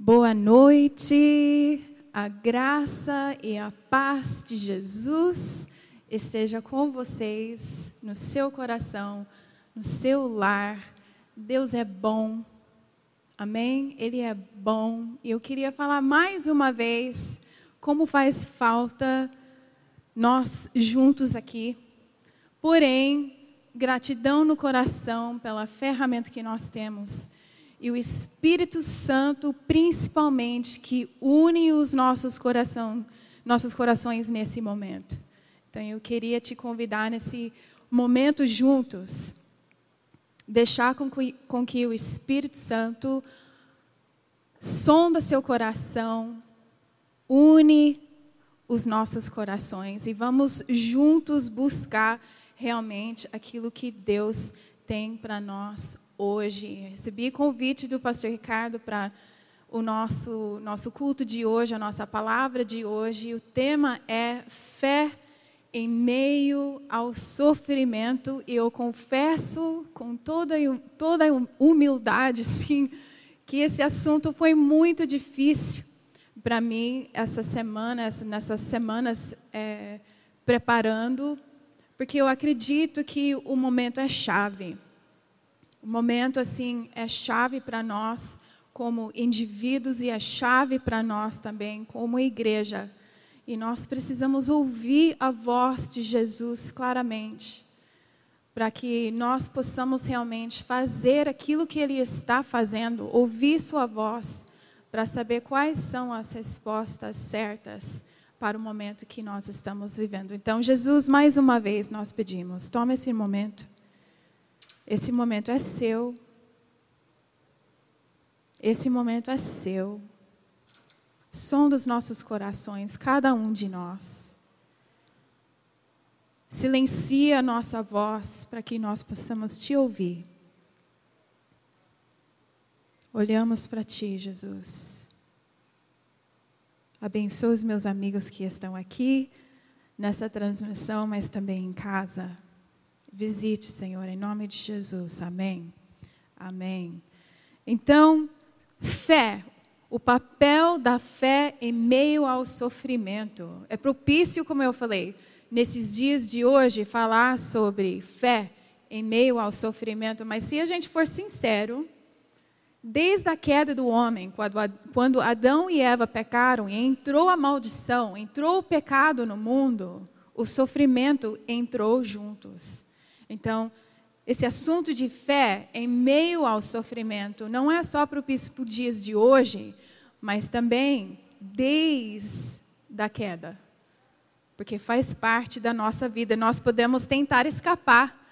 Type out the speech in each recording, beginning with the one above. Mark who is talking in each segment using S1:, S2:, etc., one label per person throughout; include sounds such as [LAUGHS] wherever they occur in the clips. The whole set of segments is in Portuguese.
S1: Boa noite, a graça e a paz de Jesus esteja com vocês, no seu coração, no seu lar. Deus é bom, amém? Ele é bom. E eu queria falar mais uma vez como faz falta nós juntos aqui. Porém, gratidão no coração pela ferramenta que nós temos e o Espírito Santo, principalmente, que une os nossos, coração, nossos corações nesse momento. Então, eu queria te convidar nesse momento juntos, deixar com que, com que o Espírito Santo sonda seu coração, une os nossos corações e vamos juntos buscar realmente aquilo que Deus tem para nós hoje. Recebi convite do pastor Ricardo para o nosso, nosso culto de hoje, a nossa palavra de hoje. O tema é fé em meio ao sofrimento. E eu confesso com toda, toda humildade, [LAUGHS] sim, que esse assunto foi muito difícil para mim essa semana, nessas semanas é, preparando, porque eu acredito que o momento é chave. O momento assim é chave para nós como indivíduos e é chave para nós também como igreja. E nós precisamos ouvir a voz de Jesus claramente, para que nós possamos realmente fazer aquilo que ele está fazendo, ouvir sua voz, para saber quais são as respostas certas para o momento que nós estamos vivendo. Então, Jesus, mais uma vez nós pedimos, tome esse momento esse momento é seu. Esse momento é seu. Som dos nossos corações, cada um de nós. Silencia a nossa voz para que nós possamos te ouvir. Olhamos para ti, Jesus. Abençoa os meus amigos que estão aqui nessa transmissão, mas também em casa. Visite, Senhor, em nome de Jesus. Amém. Amém. Então, fé. O papel da fé em meio ao sofrimento. É propício, como eu falei, nesses dias de hoje, falar sobre fé em meio ao sofrimento. Mas se a gente for sincero, desde a queda do homem, quando Adão e Eva pecaram e entrou a maldição, entrou o pecado no mundo, o sofrimento entrou juntos. Então, esse assunto de fé em meio ao sofrimento não é só para os dias de hoje, mas também desde a queda. Porque faz parte da nossa vida. Nós podemos tentar escapar,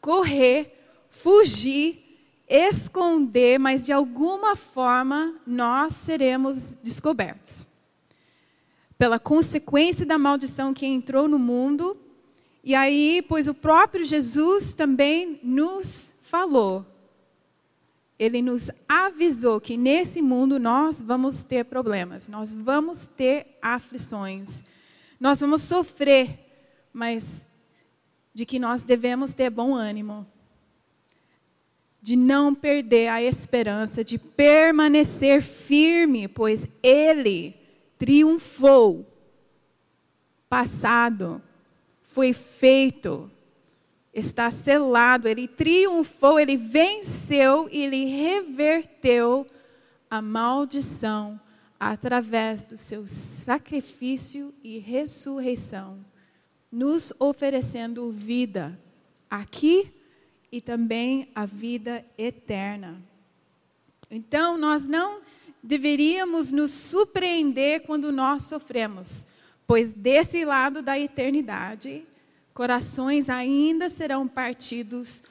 S1: correr, fugir, esconder, mas de alguma forma nós seremos descobertos. Pela consequência da maldição que entrou no mundo, e aí, pois o próprio Jesus também nos falou. Ele nos avisou que nesse mundo nós vamos ter problemas, nós vamos ter aflições, nós vamos sofrer, mas de que nós devemos ter bom ânimo, de não perder a esperança, de permanecer firme, pois Ele triunfou. Passado, foi feito, está selado, ele triunfou, ele venceu e ele reverteu a maldição através do seu sacrifício e ressurreição, nos oferecendo vida aqui e também a vida eterna. Então, nós não deveríamos nos surpreender quando nós sofremos pois desse lado da eternidade, corações ainda serão partidos,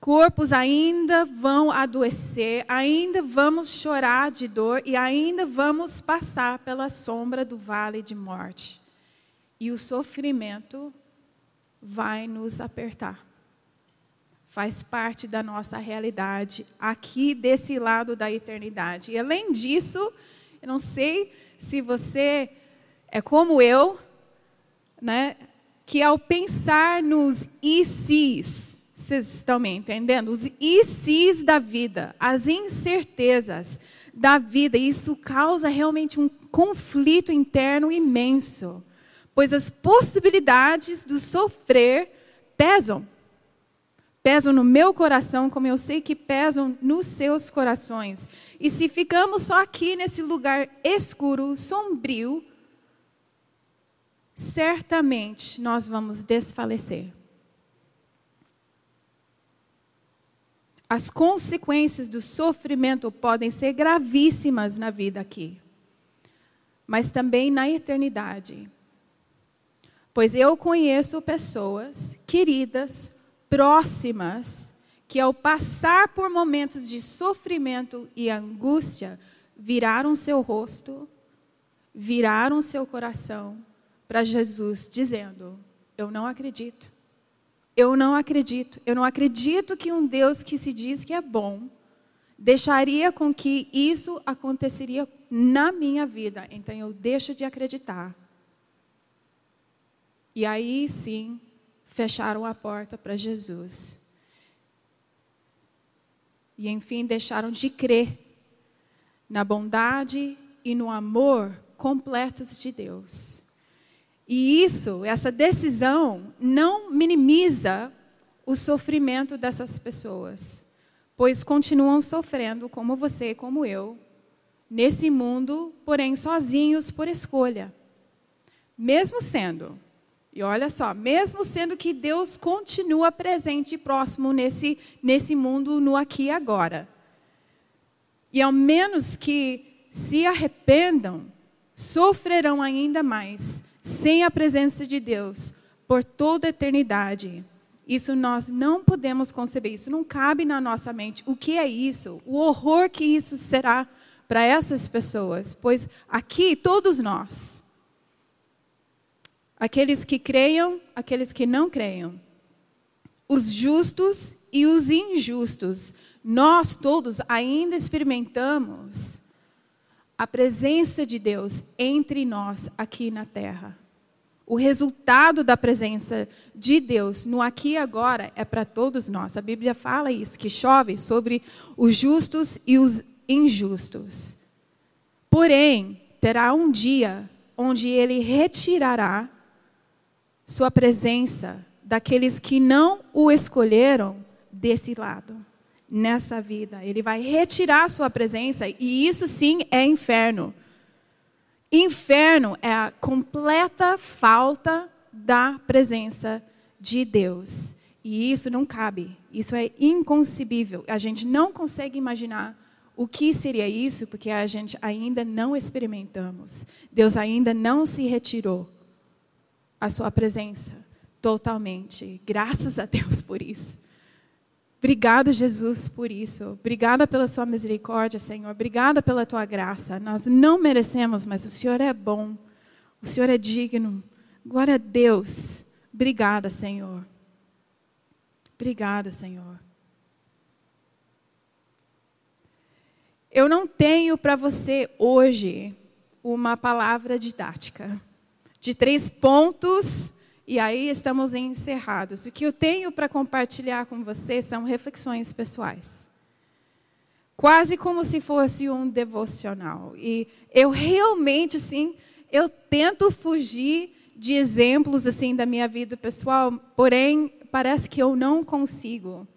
S1: corpos ainda vão adoecer, ainda vamos chorar de dor e ainda vamos passar pela sombra do vale de morte. E o sofrimento vai nos apertar. Faz parte da nossa realidade aqui desse lado da eternidade. E além disso, eu não sei se você é como eu, né, que ao pensar nos ICs, vocês estão me entendendo? Os ICs da vida, as incertezas, da vida. E isso causa realmente um conflito interno imenso, pois as possibilidades do sofrer pesam. Pesam no meu coração, como eu sei que pesam nos seus corações. E se ficamos só aqui nesse lugar escuro, sombrio, certamente nós vamos desfalecer. As consequências do sofrimento podem ser gravíssimas na vida aqui, mas também na eternidade. Pois eu conheço pessoas queridas, próximas, que ao passar por momentos de sofrimento e angústia, viraram seu rosto, viraram seu coração para Jesus, dizendo: Eu não acredito. Eu não acredito. Eu não acredito que um Deus que se diz que é bom deixaria com que isso aconteceria na minha vida. Então eu deixo de acreditar. E aí sim, fecharam a porta para Jesus. E enfim, deixaram de crer na bondade e no amor completos de Deus. E isso, essa decisão, não minimiza o sofrimento dessas pessoas, pois continuam sofrendo, como você, como eu, nesse mundo, porém sozinhos por escolha. Mesmo sendo e olha só, mesmo sendo que Deus continua presente e próximo nesse, nesse mundo, no aqui e agora. E ao menos que se arrependam, sofrerão ainda mais, sem a presença de Deus, por toda a eternidade. Isso nós não podemos conceber, isso não cabe na nossa mente. O que é isso? O horror que isso será para essas pessoas? Pois aqui, todos nós, aqueles que creiam, aqueles que não creiam, os justos e os injustos. Nós todos ainda experimentamos a presença de Deus entre nós aqui na terra. O resultado da presença de Deus no aqui e agora é para todos nós. A Bíblia fala isso, que chove sobre os justos e os injustos. Porém, terá um dia onde ele retirará sua presença daqueles que não o escolheram desse lado, nessa vida. Ele vai retirar sua presença e isso sim é inferno. Inferno é a completa falta da presença de Deus. E isso não cabe, isso é inconcebível. A gente não consegue imaginar o que seria isso, porque a gente ainda não experimentamos. Deus ainda não se retirou a sua presença totalmente. Graças a Deus por isso. Obrigada, Jesus, por isso. Obrigada pela sua misericórdia, Senhor. Obrigada pela tua graça. Nós não merecemos, mas o Senhor é bom. O Senhor é digno. Glória a Deus. Obrigada, Senhor. Obrigada, Senhor. Eu não tenho para você hoje uma palavra didática de três pontos e aí estamos encerrados. O que eu tenho para compartilhar com você são reflexões pessoais. Quase como se fosse um devocional. E eu realmente, sim, eu tento fugir de exemplos assim da minha vida pessoal, porém parece que eu não consigo.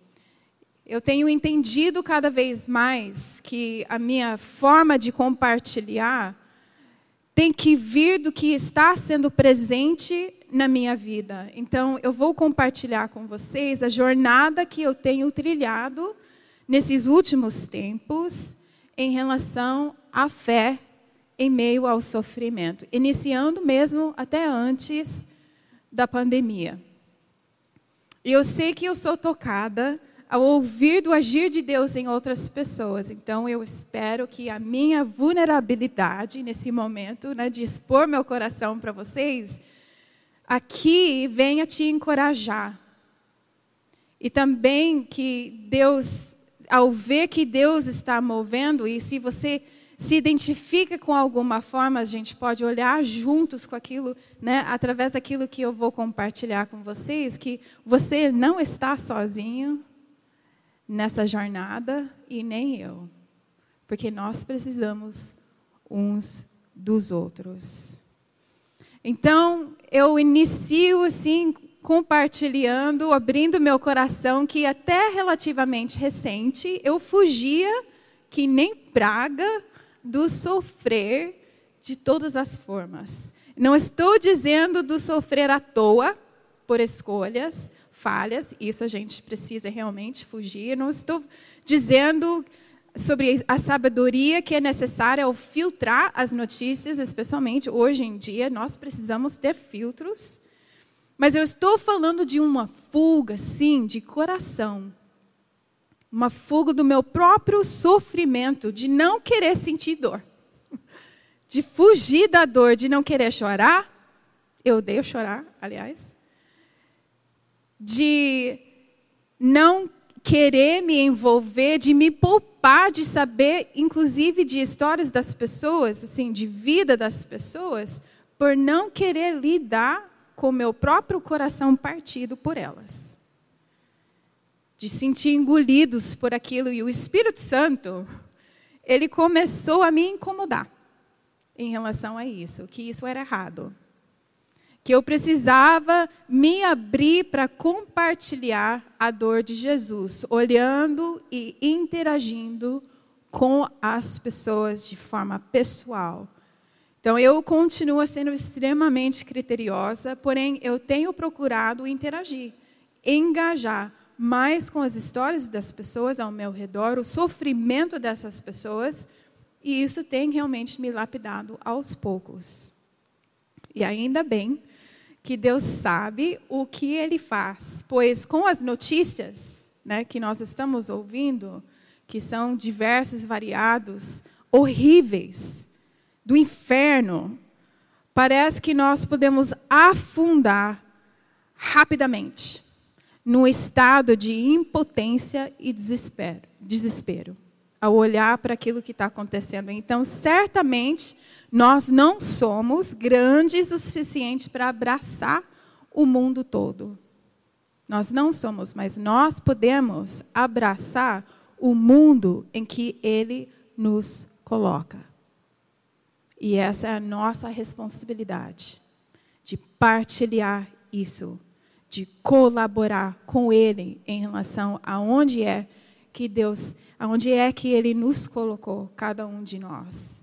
S1: Eu tenho entendido cada vez mais que a minha forma de compartilhar tem que vir do que está sendo presente na minha vida. Então, eu vou compartilhar com vocês a jornada que eu tenho trilhado nesses últimos tempos em relação à fé em meio ao sofrimento, iniciando mesmo até antes da pandemia. E eu sei que eu sou tocada ao ouvir do agir de Deus em outras pessoas. Então, eu espero que a minha vulnerabilidade nesse momento, né, de expor meu coração para vocês, aqui venha te encorajar. E também que Deus, ao ver que Deus está movendo, e se você se identifica com alguma forma, a gente pode olhar juntos com aquilo, né, através daquilo que eu vou compartilhar com vocês, que você não está sozinho, nessa jornada e nem eu. porque nós precisamos uns dos outros. Então, eu inicio assim, compartilhando, abrindo meu coração, que até relativamente recente eu fugia, que nem praga, do sofrer de todas as formas. Não estou dizendo do sofrer à toa, por escolhas, falhas, isso a gente precisa realmente fugir. Não estou dizendo sobre a sabedoria que é necessária ao filtrar as notícias, especialmente hoje em dia, nós precisamos ter filtros. Mas eu estou falando de uma fuga, sim, de coração. Uma fuga do meu próprio sofrimento, de não querer sentir dor. [LAUGHS] De fugir da dor, de não querer chorar. Eu odeio chorar, aliás. De não querer me envolver, de me poupar de saber, inclusive de histórias das pessoas, assim, de vida das pessoas, por não querer lidar com meu próprio coração partido por elas. De sentir engolidos por aquilo e o Espírito Santo, ele começou a me incomodar em relação a isso, que isso era errado que eu precisava me abrir para compartilhar a dor de Jesus, olhando e interagindo com as pessoas de forma pessoal. Então, eu continuo sendo extremamente criteriosa, porém, eu tenho procurado interagir, engajar mais com as histórias das pessoas ao meu redor, o sofrimento dessas pessoas, e isso tem realmente me lapidado aos poucos. E ainda bem que Deus sabe o que Ele faz, pois com as notícias né, que nós estamos ouvindo, que são diversos, variados, horríveis, do inferno, parece que nós podemos afundar rapidamente no estado de impotência e desespero. desespero ao olhar para aquilo que está acontecendo. Então, certamente, nós não somos grandes o suficiente para abraçar o mundo todo. Nós não somos, mas nós podemos abraçar o mundo em que Ele nos coloca. E essa é a nossa responsabilidade, de partilhar isso, de colaborar com Ele em relação a onde é que Deus aonde é que Ele nos colocou, cada um de nós.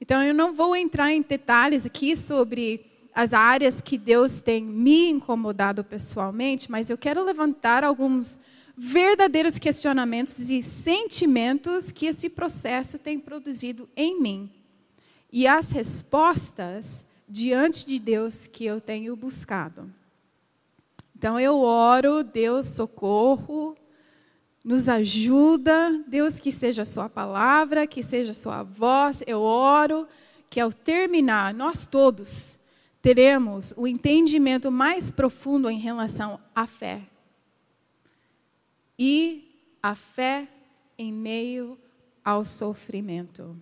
S1: Então, eu não vou entrar em detalhes aqui sobre as áreas que Deus tem me incomodado pessoalmente, mas eu quero levantar alguns verdadeiros questionamentos e sentimentos que esse processo tem produzido em mim. E as respostas diante de Deus que eu tenho buscado. Então eu oro, Deus, socorro, nos ajuda, Deus, que seja a Sua palavra, que seja a Sua voz. Eu oro que ao terminar, nós todos teremos o entendimento mais profundo em relação à fé. E a fé em meio ao sofrimento.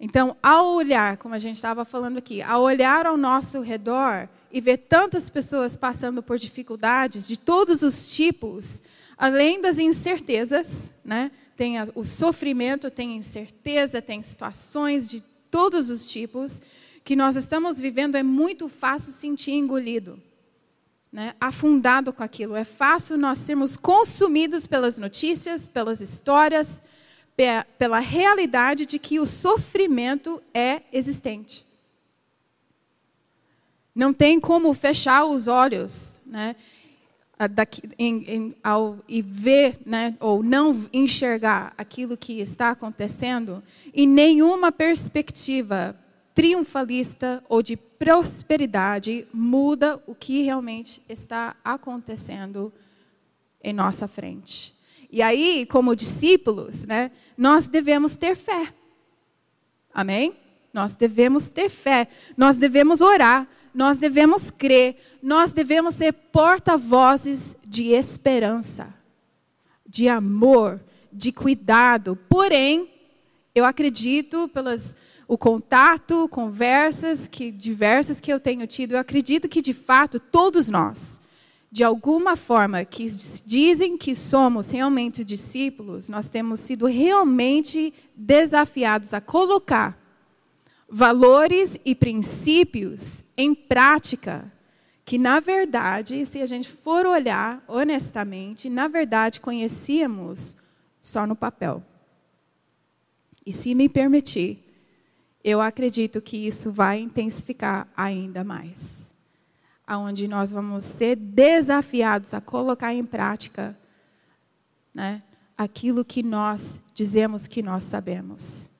S1: Então, ao olhar, como a gente estava falando aqui, ao olhar ao nosso redor e ver tantas pessoas passando por dificuldades de todos os tipos, além das incertezas, né? tem o sofrimento, tem incerteza, tem situações de todos os tipos que nós estamos vivendo, é muito fácil sentir engolido, né? afundado com aquilo. É fácil nós sermos consumidos pelas notícias, pelas histórias, pela realidade de que o sofrimento é existente. Não tem como fechar os olhos, né? Daqui, em, em, ao, e ver, né, ou não enxergar aquilo que está acontecendo, e nenhuma perspectiva triunfalista ou de prosperidade muda o que realmente está acontecendo em nossa frente. E aí, como discípulos, né, nós devemos ter fé. Amém? Nós devemos ter fé. Nós devemos orar nós devemos crer, nós devemos ser porta-vozes de esperança, de amor, de cuidado. Porém, eu acredito pelas o contato, conversas que diversas que eu tenho tido, eu acredito que de fato todos nós de alguma forma, que dizem que somos realmente discípulos, nós temos sido realmente desafiados a colocar valores e princípios em prática, que na verdade, se a gente for olhar honestamente, na verdade conhecíamos só no papel. E se me permitir, eu acredito que isso vai intensificar ainda mais. Aonde nós vamos ser desafiados a colocar em prática né, aquilo que nós dizemos que nós sabemos.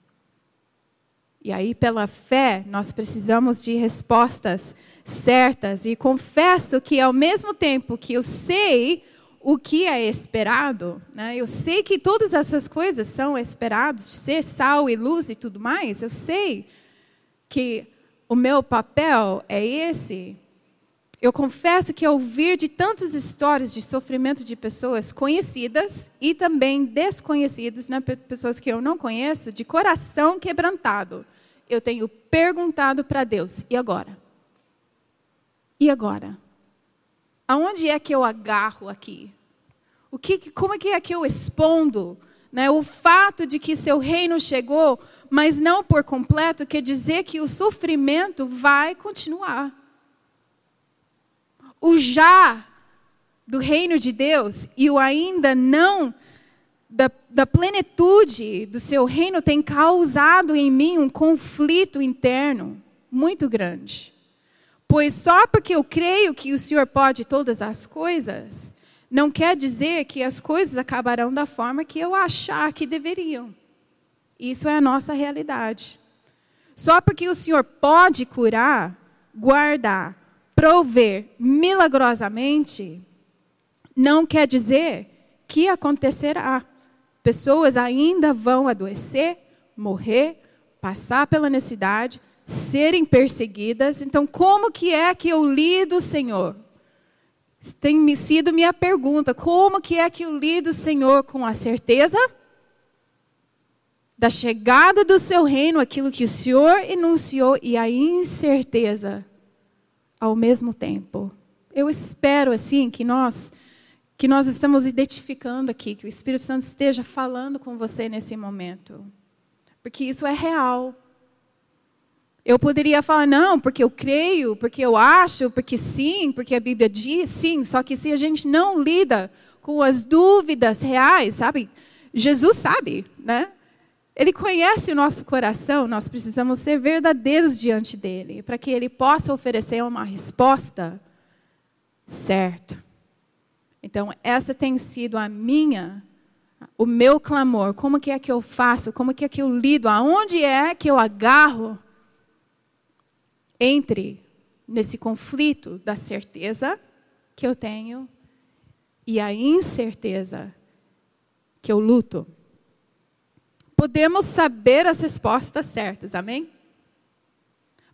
S1: E aí, pela fé, nós precisamos de respostas certas. E confesso que, ao mesmo tempo que eu sei o que é esperado, né? eu sei que todas essas coisas são esperadas, ser sal e luz e tudo mais, eu sei que o meu papel é esse. Eu confesso que ao ouvir de tantas histórias de sofrimento de pessoas conhecidas e também desconhecidas, né, pessoas que eu não conheço, de coração quebrantado, eu tenho perguntado para Deus: e agora? E agora? Aonde é que eu agarro aqui? O que, como é que é que eu expondo? Né? O fato de que seu reino chegou, mas não por completo, quer dizer que o sofrimento vai continuar. O já do reino de Deus e o ainda não da, da plenitude do seu reino tem causado em mim um conflito interno muito grande. Pois só porque eu creio que o Senhor pode todas as coisas, não quer dizer que as coisas acabarão da forma que eu achar que deveriam. Isso é a nossa realidade. Só porque o Senhor pode curar, guardar, prover milagrosamente, não quer dizer que acontecerá. Pessoas ainda vão adoecer, morrer, passar pela necessidade, serem perseguidas. Então, como que é que eu lido, Senhor? Tem sido minha pergunta. Como que é que eu lido, Senhor, com a certeza da chegada do seu reino, aquilo que o Senhor enunciou, e a incerteza ao mesmo tempo? Eu espero, assim, que nós que nós estamos identificando aqui, que o Espírito Santo esteja falando com você nesse momento. Porque isso é real. Eu poderia falar, não, porque eu creio, porque eu acho, porque sim, porque a Bíblia diz sim, só que se a gente não lida com as dúvidas reais, sabe? Jesus sabe, né? Ele conhece o nosso coração, nós precisamos ser verdadeiros diante dele, para que ele possa oferecer uma resposta certa. Então, essa tem sido a minha, o meu clamor. Como que é que eu faço? Como que é que eu lido? Aonde é que eu agarro entre nesse conflito da certeza que eu tenho e a incerteza que eu luto? Podemos saber as respostas certas, amém?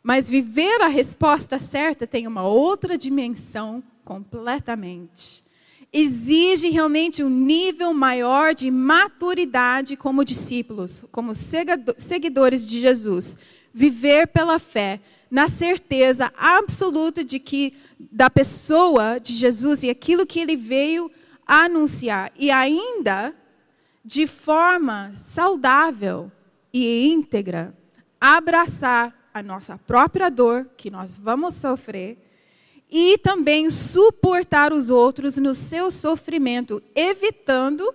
S1: Mas viver a resposta certa tem uma outra dimensão completamente exige realmente um nível maior de maturidade como discípulos, como seguidores de Jesus. Viver pela fé, na certeza absoluta de que da pessoa de Jesus e aquilo que ele veio anunciar e ainda de forma saudável e íntegra abraçar a nossa própria dor que nós vamos sofrer e também suportar os outros no seu sofrimento, evitando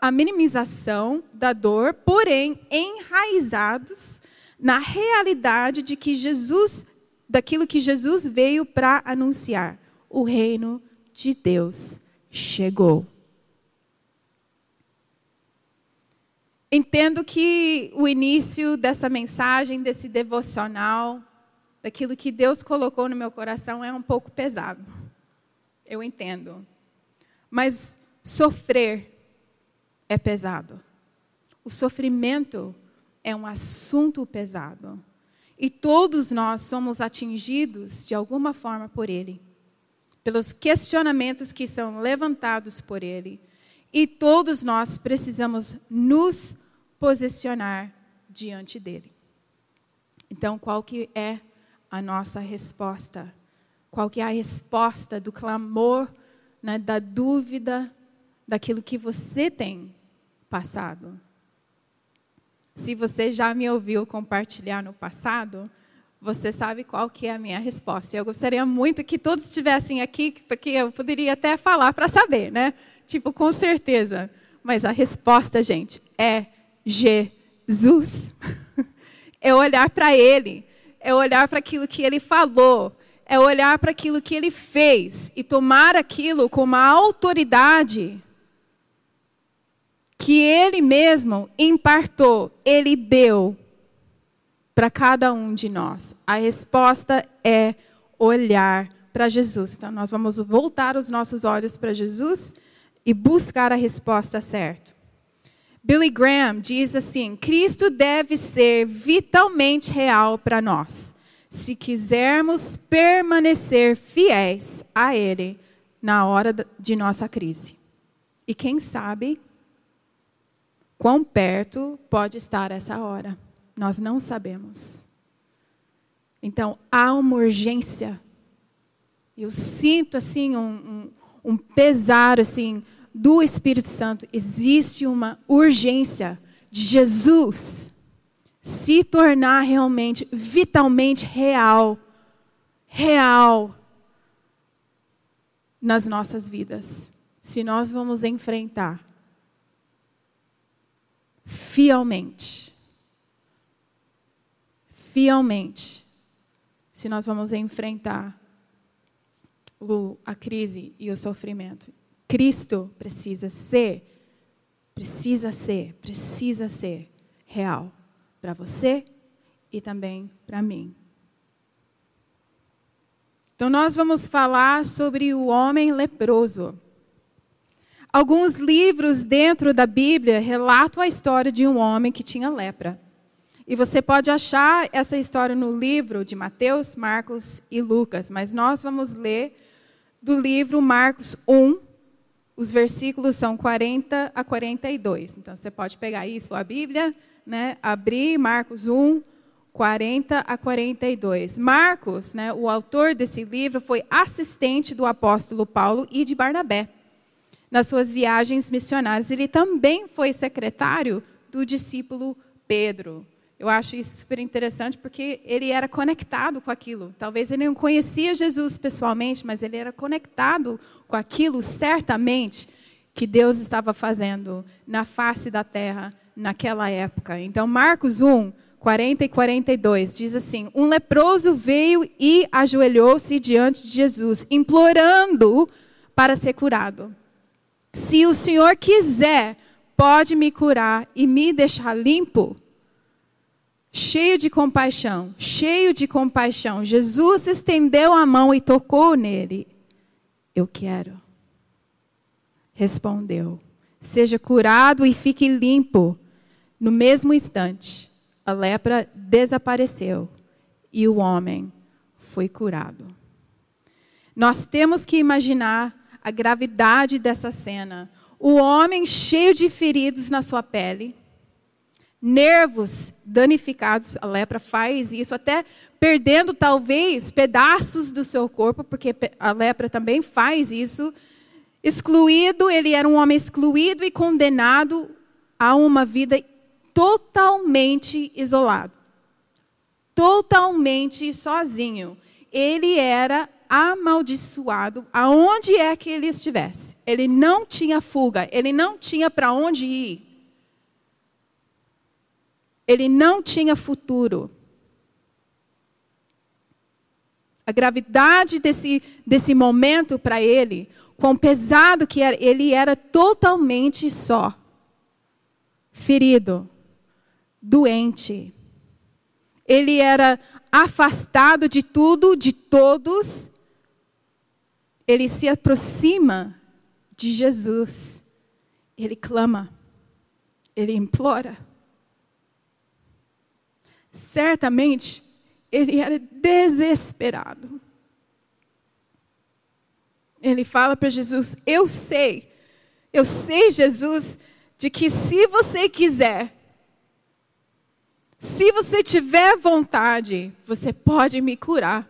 S1: a minimização da dor, porém enraizados na realidade de que Jesus, daquilo que Jesus veio para anunciar, o reino de Deus chegou. Entendo que o início dessa mensagem, desse devocional, daquilo que Deus colocou no meu coração é um pouco pesado. Eu entendo. Mas sofrer é pesado. O sofrimento é um assunto pesado. E todos nós somos atingidos de alguma forma por ele, pelos questionamentos que são levantados por ele. E todos nós precisamos nos posicionar diante dele. Então, qual que é a nossa resposta? Qual que é a resposta do clamor né, da dúvida daquilo que você tem passado. Se você já me ouviu compartilhar no passado, você sabe qual que é a minha resposta. Eu gostaria muito que todos estivessem aqui, porque eu poderia até falar para saber, né? Tipo, com certeza. Mas a resposta, gente, é Jesus. [LAUGHS] É olhar para Ele, é olhar para aquilo que Ele falou, é olhar para aquilo que Ele fez e tomar aquilo como uma autoridade que Ele mesmo impartou, Ele deu para cada um de nós. A resposta é olhar para Jesus. Então, nós vamos voltar os nossos olhos para Jesus e buscar a resposta certa. Billy Graham diz assim: Cristo deve ser vitalmente real para nós, se quisermos permanecer fiéis a Ele na hora de nossa crise. E quem sabe quão perto pode estar essa hora? Nós não sabemos. Então há uma urgência. Eu sinto assim um, um, um pesar assim do Espírito Santo, existe uma urgência de Jesus se tornar realmente, vitalmente real, real nas nossas vidas. Se nós vamos enfrentar fielmente, fielmente, se nós vamos enfrentar o, a crise e o sofrimento. Cristo precisa ser, precisa ser, precisa ser real para você e também para mim. Então, nós vamos falar sobre o homem leproso. Alguns livros dentro da Bíblia relatam a história de um homem que tinha lepra. E você pode achar essa história no livro de Mateus, Marcos e Lucas, mas nós vamos ler do livro Marcos 1, os versículos são 40 a 42. Então você pode pegar aí sua Bíblia, né, abrir Marcos 1, 40 a 42. Marcos, né, o autor desse livro, foi assistente do apóstolo Paulo e de Barnabé nas suas viagens missionárias. Ele também foi secretário do discípulo Pedro. Eu acho isso super interessante porque ele era conectado com aquilo. Talvez ele não conhecia Jesus pessoalmente, mas ele era conectado com aquilo certamente que Deus estava fazendo na face da terra naquela época. Então, Marcos 1, 40 e 42 diz assim: Um leproso veio e ajoelhou-se diante de Jesus, implorando para ser curado. Se o Senhor quiser, pode me curar e me deixar limpo cheio de compaixão, cheio de compaixão, Jesus estendeu a mão e tocou nele. Eu quero. Respondeu: Seja curado e fique limpo. No mesmo instante, a lepra desapareceu e o homem foi curado. Nós temos que imaginar a gravidade dessa cena. O homem cheio de feridos na sua pele nervos danificados, a lepra faz isso, até perdendo talvez pedaços do seu corpo, porque a lepra também faz isso. Excluído, ele era um homem excluído e condenado a uma vida totalmente isolado. Totalmente sozinho. Ele era amaldiçoado aonde é que ele estivesse. Ele não tinha fuga, ele não tinha para onde ir. Ele não tinha futuro. A gravidade desse, desse momento para ele, quão pesado que era, ele era totalmente só, ferido, doente. Ele era afastado de tudo, de todos. Ele se aproxima de Jesus. Ele clama, ele implora certamente ele era desesperado. Ele fala para Jesus: Eu sei, eu sei, Jesus, de que se você quiser, se você tiver vontade, você pode me curar.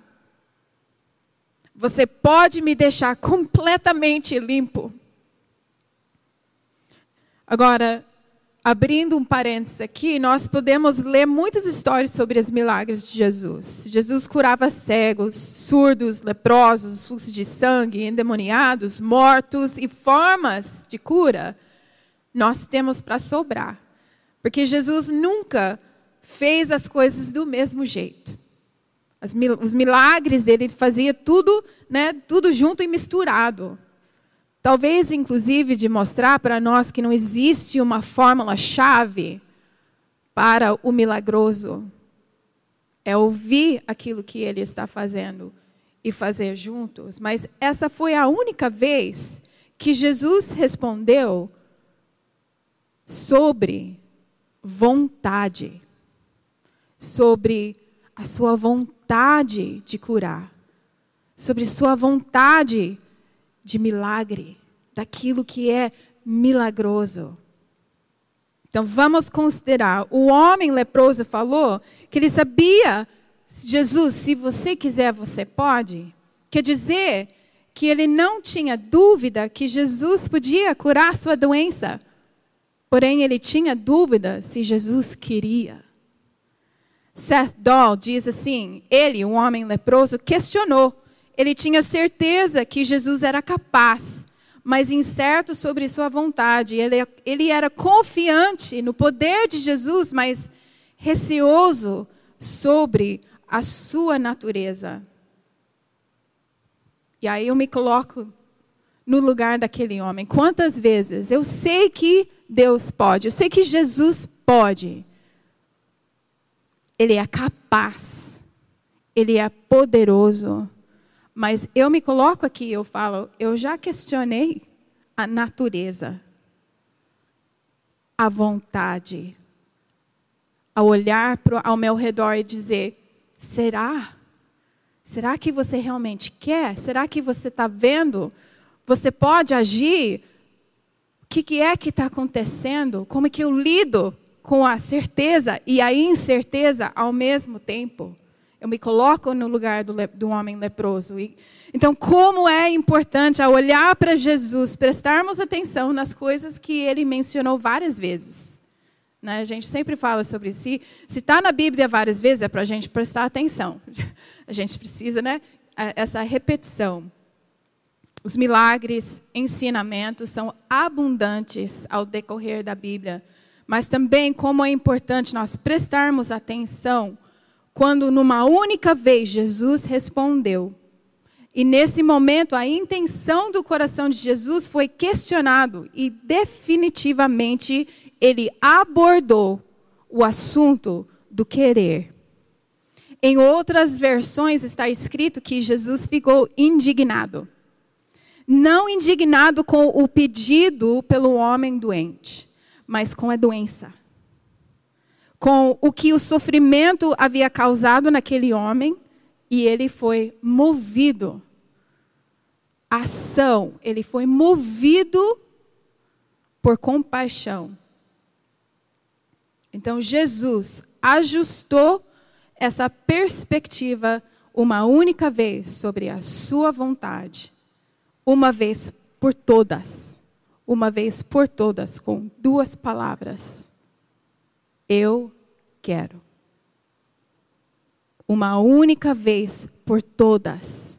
S1: Você pode me deixar completamente limpo. Agora, abrindo um parênteses aqui, nós podemos ler muitas histórias sobre os milagres de Jesus. Jesus curava cegos, surdos, leprosos, fluxos de sangue, endemoniados, mortos e formas de cura. Nós temos para sobrar. Porque Jesus nunca fez as coisas do mesmo jeito. As, os milagres dele, ele fazia tudo, né, tudo junto e misturado. Talvez, inclusive, de mostrar para nós que não existe uma fórmula-chave para o milagroso. É ouvir aquilo que ele está fazendo e fazer juntos. Mas essa foi a única vez que Jesus respondeu sobre vontade, sobre a sua vontade de curar, sobre sua vontade de milagre, daquilo que é milagroso. Então vamos considerar, o homem leproso falou que ele sabia, Jesus, se você quiser, você pode. Quer dizer que ele não tinha dúvida que Jesus podia curar sua doença. Porém, ele tinha dúvida se Jesus queria. Seth Dahl diz assim: ele, um homem leproso, questionou. Ele tinha certeza que Jesus era capaz, mas incerto sobre sua vontade. Ele, ele era confiante no poder de Jesus, mas receoso sobre a sua natureza. E aí eu me coloco no lugar daquele homem. Quantas vezes eu sei que Deus pode, eu sei que Jesus pode, ele é capaz, Ele é poderoso. Mas eu me coloco aqui, eu falo, eu já questionei a natureza, a vontade, a olhar pro, ao meu redor e dizer: será? Será que você realmente quer? Será que você está vendo? Você pode agir? O que, que é que está acontecendo? Como é que eu lido com a certeza e a incerteza ao mesmo tempo. Eu me coloco no lugar do, do homem leproso. E, então, como é importante ao olhar para Jesus, prestarmos atenção nas coisas que ele mencionou várias vezes. Né? A gente sempre fala sobre isso. Se está na Bíblia várias vezes, é para a gente prestar atenção. [LAUGHS] A gente precisa, né? Essa repetição. Os milagres, ensinamentos são abundantes ao decorrer da Bíblia mas também como é importante nós prestarmos atenção quando numa única vez Jesus respondeu. E nesse momento a intenção do coração de Jesus foi questionado e definitivamente ele abordou o assunto do querer. Em outras versões está escrito que Jesus ficou indignado. Não indignado com o pedido pelo homem doente, mas com a doença. Com o que o sofrimento havia causado naquele homem, e ele foi movido. Ação, ele foi movido por compaixão. Então Jesus ajustou essa perspectiva uma única vez sobre a sua vontade, uma vez por todas uma vez por todas com duas palavras: Eu quero. Uma única vez por todas.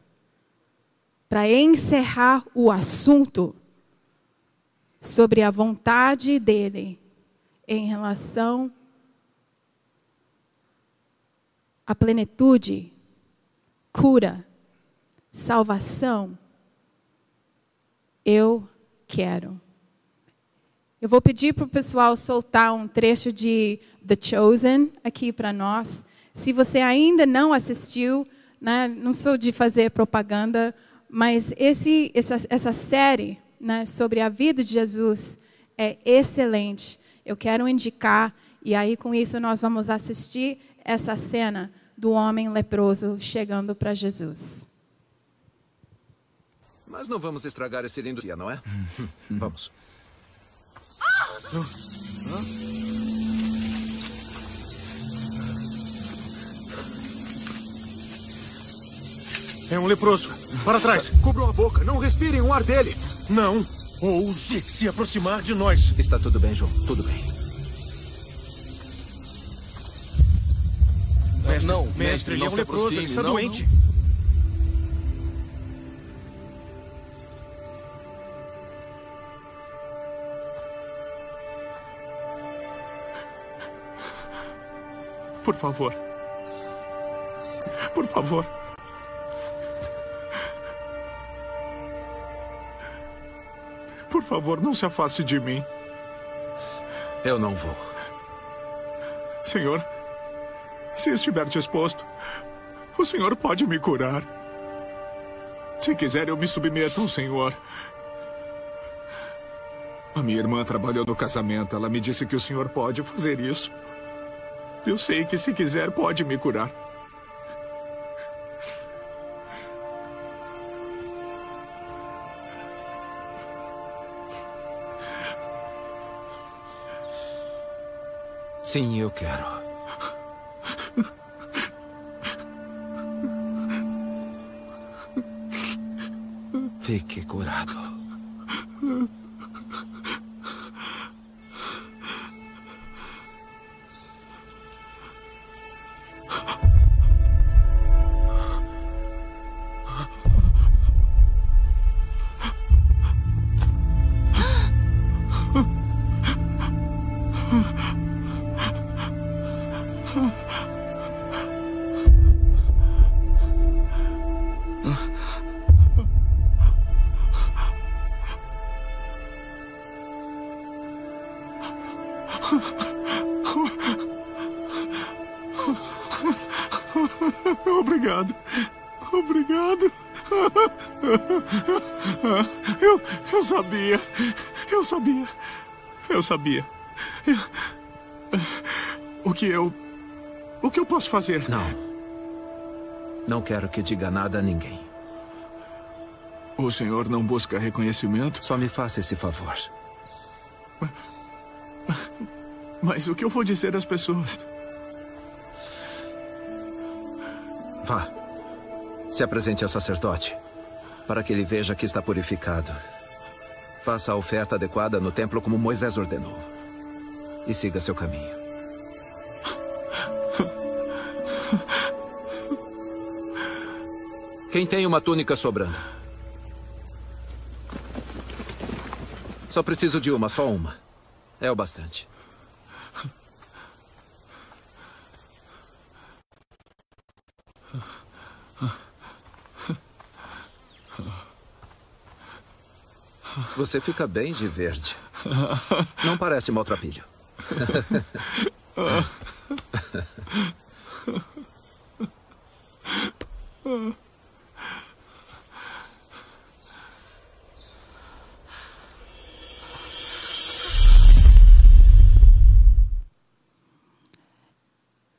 S1: Para encerrar o assunto sobre a vontade dele em relação à plenitude, cura, salvação. Eu quero. Eu vou pedir para o pessoal soltar um trecho de The Chosen aqui para nós. Se você ainda não assistiu, né, não sou de fazer propaganda, mas esse, essa, essa série né, sobre a vida de Jesus é excelente. Eu quero indicar, e aí com isso nós vamos assistir essa cena do homem leproso chegando para Jesus.
S2: Mas não vamos estragar esse lindo dia, não é? [LAUGHS] vamos.
S3: É um leproso. Para trás.
S2: Cubram a boca. Não respirem o ar dele.
S3: Não ouse se aproximar de nós.
S2: Está tudo bem, João. Tudo bem.
S3: Mestre,
S4: não,
S3: mestre,
S4: mestre,
S3: ele
S4: não
S3: é um leproso, ele está
S4: não,
S3: doente. Por favor. Por favor. Por favor, não se afaste de mim.
S2: Eu não vou.
S3: Senhor, se estiver disposto, o Senhor pode me curar. Se quiser, eu me submeto ao Senhor. A minha irmã trabalhou no casamento. Ela me disse que o Senhor pode fazer isso. Eu sei que, se quiser, pode me curar.
S2: Sim, eu quero. Fique curado.
S3: Obrigado. Eu, eu sabia. Eu sabia. Eu sabia. Eu- O que eu. O que eu posso fazer?
S2: Não. Não quero que diga nada a ninguém.
S3: O senhor não busca reconhecimento?
S2: Só me faça esse favor.
S3: Mas o que eu vou dizer às pessoas?
S2: Vá. Se apresente ao sacerdote, para que ele veja que está purificado. Faça a oferta adequada no templo como Moisés ordenou. E siga seu caminho. Quem tem uma túnica sobrando? Só preciso de uma, só uma. É o bastante. Você fica bem de verde. Não parece maltrapilho.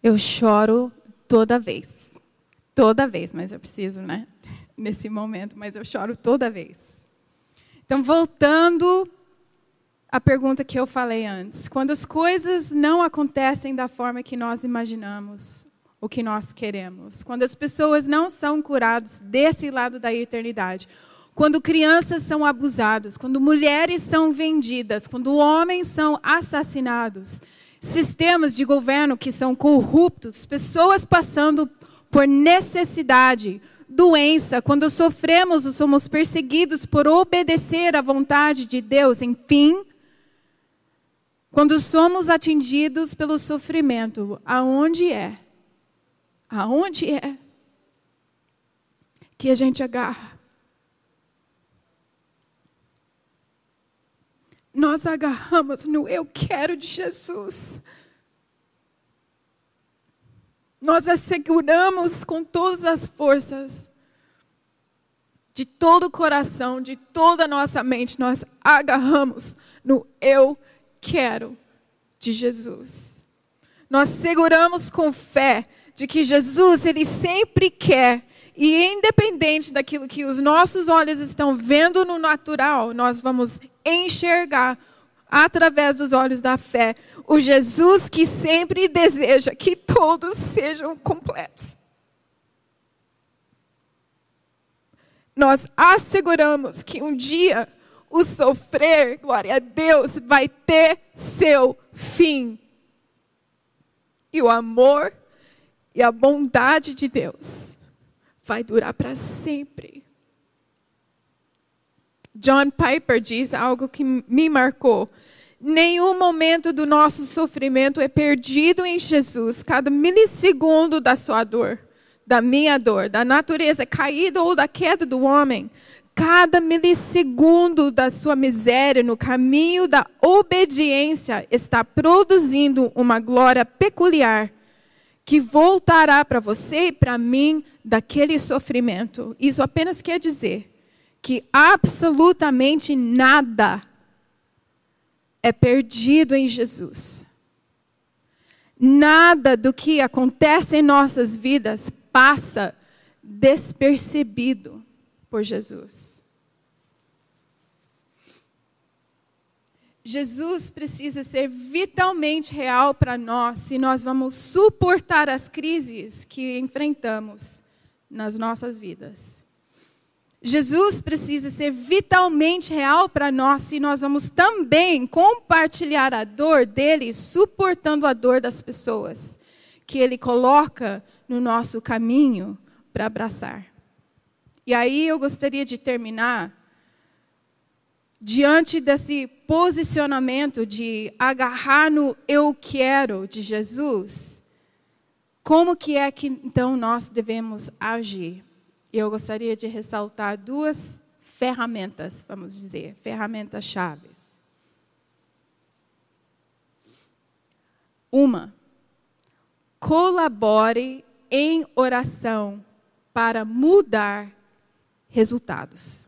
S1: Eu choro toda vez. Toda vez, mas eu preciso, né? Nesse momento, mas eu choro toda vez. Então, voltando à pergunta que eu falei antes. Quando as coisas não acontecem da forma que nós imaginamos, o que nós queremos. Quando as pessoas não são curadas desse lado da eternidade. Quando crianças são abusadas, quando mulheres são vendidas, quando homens são assassinados, sistemas de governo que são corruptos, pessoas passando por necessidade, doença, quando sofremos ou somos perseguidos por obedecer à vontade de Deus, enfim, quando somos atingidos pelo sofrimento, aonde é? Aonde é que a gente agarra? Nós agarramos no eu quero de Jesus. Nós asseguramos com todas as forças, de todo o coração, de toda a nossa mente, nós agarramos no eu quero de Jesus. Nós seguramos com fé de que Jesus, Ele sempre quer, e independente daquilo que os nossos olhos estão vendo no natural, nós vamos enxergar através dos olhos da fé o Jesus que sempre deseja que todos sejam completos. nós asseguramos que um dia o sofrer, glória a Deus, vai ter seu fim. E o amor e a bondade de Deus vai durar para sempre. John Piper diz algo que me marcou. Nenhum momento do nosso sofrimento é perdido em Jesus. Cada milissegundo da sua dor, da minha dor, da natureza caída ou da queda do homem, cada milissegundo da sua miséria no caminho da obediência está produzindo uma glória peculiar que voltará para você e para mim daquele sofrimento. Isso apenas quer dizer que absolutamente nada é perdido em Jesus. Nada do que acontece em nossas vidas passa despercebido por Jesus. Jesus precisa ser vitalmente real para nós se nós vamos suportar as crises que enfrentamos nas nossas vidas. Jesus precisa ser vitalmente real para nós se nós vamos também compartilhar a dor dele, suportando a dor das pessoas que ele coloca no nosso caminho para abraçar. E aí eu gostaria de terminar diante desse posicionamento de agarrar no eu quero de Jesus. Como que é que então nós devemos agir? Eu gostaria de ressaltar duas ferramentas, vamos dizer, ferramentas chaves. Uma, colabore em oração para mudar resultados.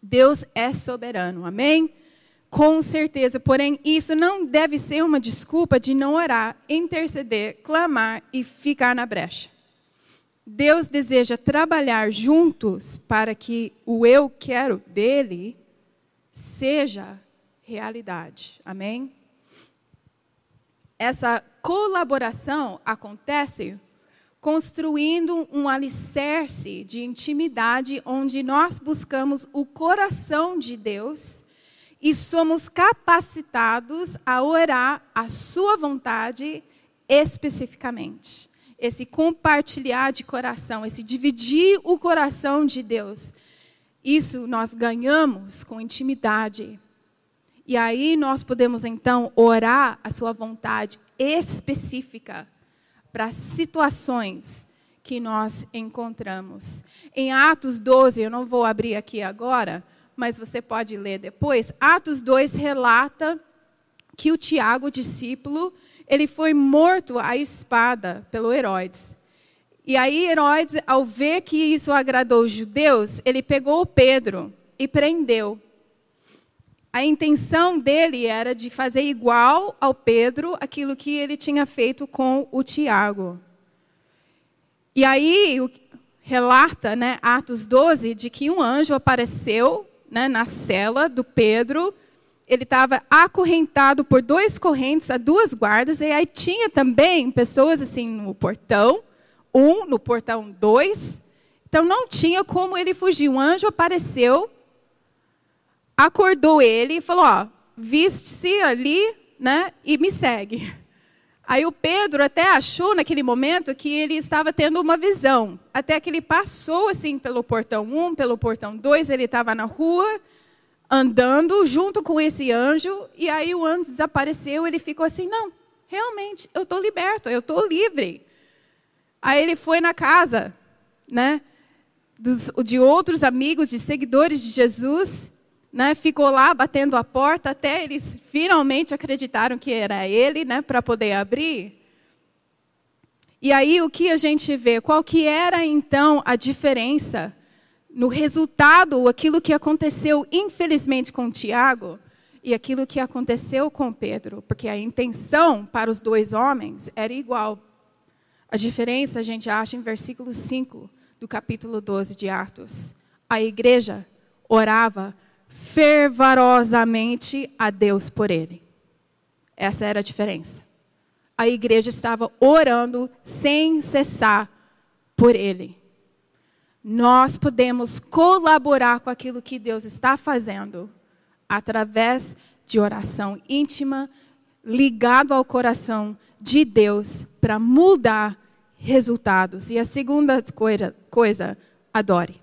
S1: Deus é soberano, amém? Com certeza, porém, isso não deve ser uma desculpa de não orar, interceder, clamar e ficar na brecha. Deus deseja trabalhar juntos para que o eu quero dele seja realidade. Amém? Essa colaboração acontece construindo um alicerce de intimidade onde nós buscamos o coração de Deus e somos capacitados a orar a sua vontade especificamente esse compartilhar de coração, esse dividir o coração de Deus. Isso nós ganhamos com intimidade. E aí nós podemos então orar a sua vontade específica para situações que nós encontramos. Em Atos 12, eu não vou abrir aqui agora, mas você pode ler depois. Atos 2 relata que o Tiago, discípulo, ele foi morto à espada pelo Herodes. E aí Herodes, ao ver que isso agradou os judeus, ele pegou Pedro e prendeu. A intenção dele era de fazer igual ao Pedro aquilo que ele tinha feito com o Tiago. E aí relata, né, Atos 12, de que um anjo apareceu né, na cela do Pedro ele estava acorrentado por dois correntes a duas guardas, e aí tinha também pessoas assim no portão, um no portão dois. Então não tinha como ele fugir. Um anjo apareceu, acordou ele e falou: ó, viste-se ali, né, e me segue. [LAUGHS] Aí o Pedro até achou naquele momento que ele estava tendo uma visão, até que ele passou assim pelo portão um, pelo portão dois, ele estava na rua andando junto com esse anjo, e aí o anjo desapareceu, ele ficou assim: não, realmente, eu estou liberto, eu estou livre. Aí ele foi na casa, né, dos, de outros amigos, de seguidores de Jesus, né, ficou lá batendo a porta até eles finalmente acreditaram que era ele, né, para poder abrir. E aí o que a gente vê? Qual que era então a diferença no resultado, aquilo que aconteceu, infelizmente, com Tiago e aquilo que aconteceu com Pedro, porque a intenção para os dois homens era igual. A diferença a gente acha em versículo 5 do capítulo 12 de Atos. A igreja orava fervorosamente a Deus por ele. Essa era a diferença. A igreja estava orando sem cessar por ele. Nós podemos colaborar com aquilo que Deus está fazendo através de oração íntima, ligado ao coração de Deus para mudar resultados. E a segunda coisa, coisa adore.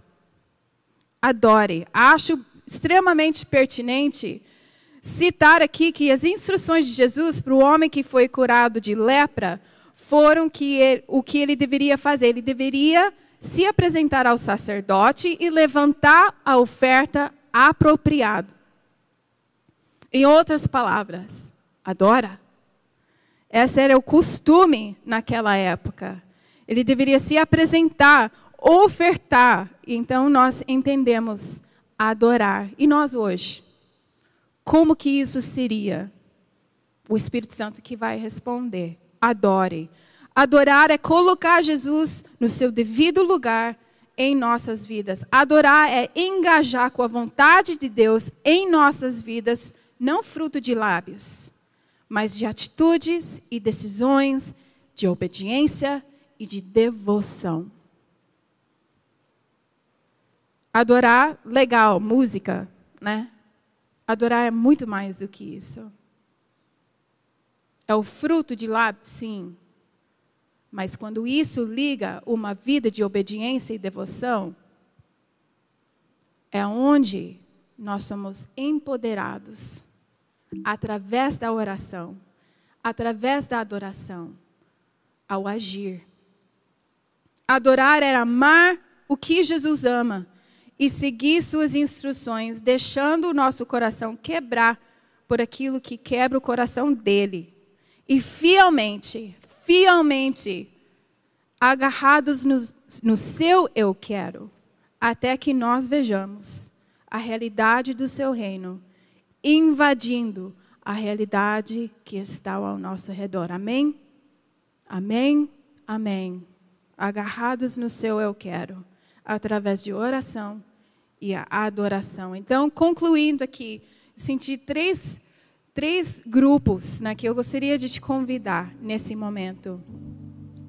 S1: Adore. Acho extremamente pertinente citar aqui que as instruções de Jesus para o homem que foi curado de lepra foram que ele, o que ele deveria fazer. Ele deveria se apresentar ao sacerdote e levantar a oferta apropriada. Em outras palavras, adora. Esse era o costume naquela época. Ele deveria se apresentar, ofertar. Então nós entendemos adorar. E nós hoje? Como que isso seria? O Espírito Santo que vai responder. Adore. Adorar é colocar Jesus no seu devido lugar em nossas vidas. Adorar é engajar com a vontade de Deus em nossas vidas, não fruto de lábios, mas de atitudes e decisões, de obediência e de devoção. Adorar, legal, música, né? Adorar é muito mais do que isso. É o fruto de lábios, sim. Mas quando isso liga uma vida de obediência e devoção, é onde nós somos empoderados através da oração, através da adoração, ao agir. Adorar era amar o que Jesus ama e seguir suas instruções, deixando o nosso coração quebrar por aquilo que quebra o coração dele. E fielmente, fielmente, agarrados no, no seu eu quero, até que nós vejamos a realidade do seu reino invadindo a realidade que está ao nosso redor. Amém? Amém? Amém. Agarrados no seu eu quero através de oração e a adoração. Então, concluindo aqui, senti três, três grupos né, que eu gostaria de te convidar nesse momento.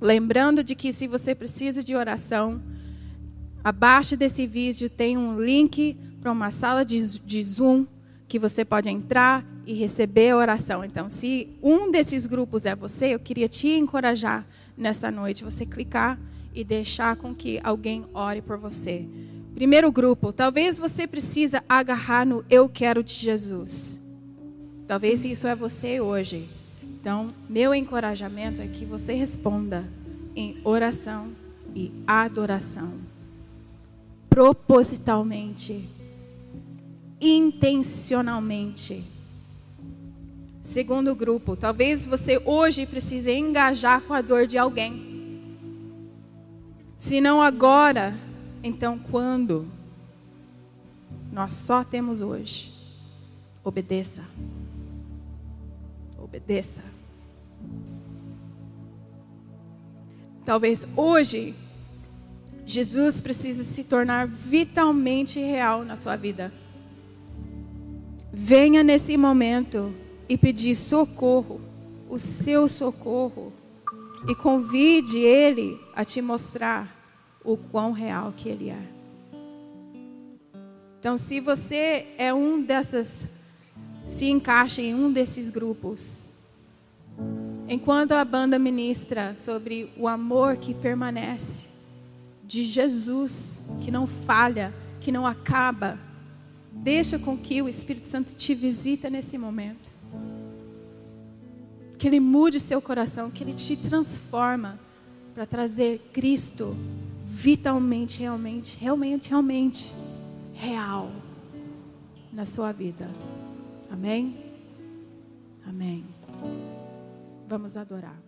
S1: Lembrando de que se você precisa de oração, abaixo desse vídeo tem um link para uma sala de, de Zoom que você pode entrar e receber a oração. Então, se um desses grupos é você, eu queria te encorajar nessa noite, você clicar e deixar com que alguém ore por você. Primeiro grupo, talvez você precisa agarrar no eu quero de Jesus. Talvez isso é você hoje. Então, meu encorajamento é que você responda em oração e adoração. Propositalmente, intencionalmente. Segundo grupo, talvez você hoje precise engajar com a dor de alguém. Se não agora, então quando? Nós só temos hoje. Obedeça. Obedeça. Talvez hoje Jesus precise se tornar vitalmente real na sua vida. Venha nesse momento e pedir socorro, o seu socorro, e convide Ele a te mostrar o quão real que Ele é. Então, se você é um dessas, se encaixa em um desses grupos, enquanto a banda ministra sobre o amor que permanece, de Jesus, que não falha, que não acaba, deixa com que o Espírito Santo te visita nesse momento. Que Ele mude seu coração, que Ele te transforma para trazer Cristo vitalmente, realmente, realmente, realmente real na sua vida. Amém? Amém. Vamos adorar.